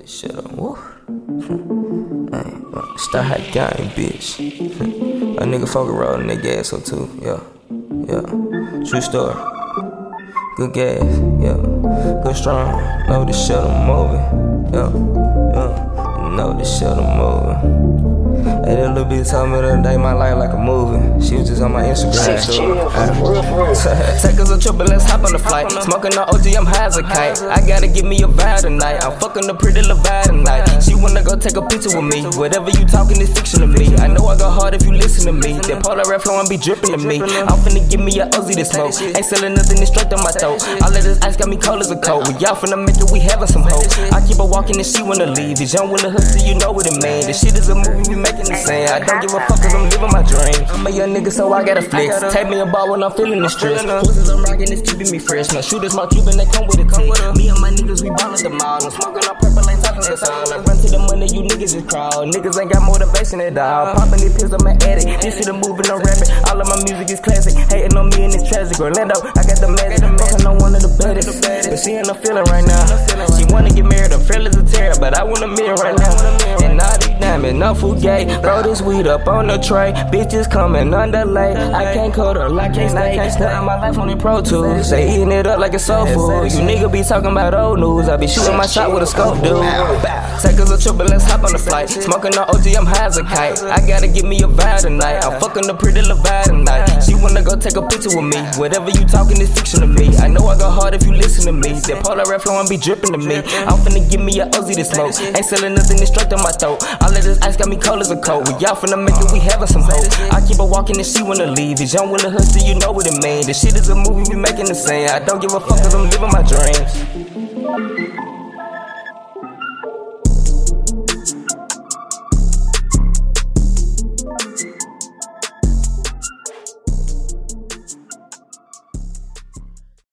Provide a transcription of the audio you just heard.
this shit up. Woo. Hmm. Hey, Star High Gang, bitch. A nigga fucking rolling that gas up too. Yeah, yeah. True story. Good gas, yeah. Good strong. Know this shit I'm moving. Yeah, yeah. Know this shit I'm moving. Hey, that little bitch told me the other day my life like a movie. She was just on my Instagram story. Take us a trip and let's hop on the flight. Smoking on OG, I'm high as a kite. I gotta give me a vibe tonight. I'm fucking the pretty little vibe tonight. She wanna go take a picture with me. Whatever you talking is fiction to me. I know I go hard if you listen to me. That polar red flow and be dripping to me. I'm finna give me a Uzi to smoke. Ain't selling nothing, it's straight to my throat. All of this ice got me cold as a cold. We y'all finna make it, we having some hope. I keep her walking and she wanna leave. This young the hustle, you know what it mean. This shit is a movie, we making the same. I don't give a fuck cause I'm living my dream. I'm a young nigga, so I gotta flex. Take me a ball when I'm feeling the stress. Pussies I'm rocking is keeping me fresh. Now shooters, my Cuban, they come with a tick. Me and my niggas, we ball at the mall. I'm smoking on purple, ain't talking to sound. I run to the money, you niggas is crowd. Niggas ain't got motivation at all. Popping these pills, I'm an addict. This shit I'm moving, I'm rapping. All of my music is classic. Hating on me and it's tragic. Orlando, I got the magic. Fucking on one of the baddest. But she ain't no feeling right now. She wanna get married, her feelings are tear, but I want a mirror right now. And diamonds, no gay. Throw this weed up on the tray. Bitches coming underlay. I can't cut her, I can't stay. Spending my life on the Pro Tools. Say eating it up like a soul food. You nigga be talking about old news. I be shooting my shot with a scope, dude. Take us a trip and let's hop on the flight. Smoking on OG, I'm high as a kite. I gotta give me a vibe tonight. I'm fucking the pretty vibe tonight. She wanna go take a picture with me. Whatever you talking is fiction to me. I know I go hard if you listen to me. That polar red flow and be dripping to me. I'm finna give me a Uzi to smoke. Ain't selling nothing, it's straight to my throat. All of this ice got me cold as a cold. We y'all finna make it, we having some hope. I keep her walking and she wanna leave. This young with a hustle, you know what it mean. This shit is a movie, we making the same. I don't give a fuck cause I'm living my dreams.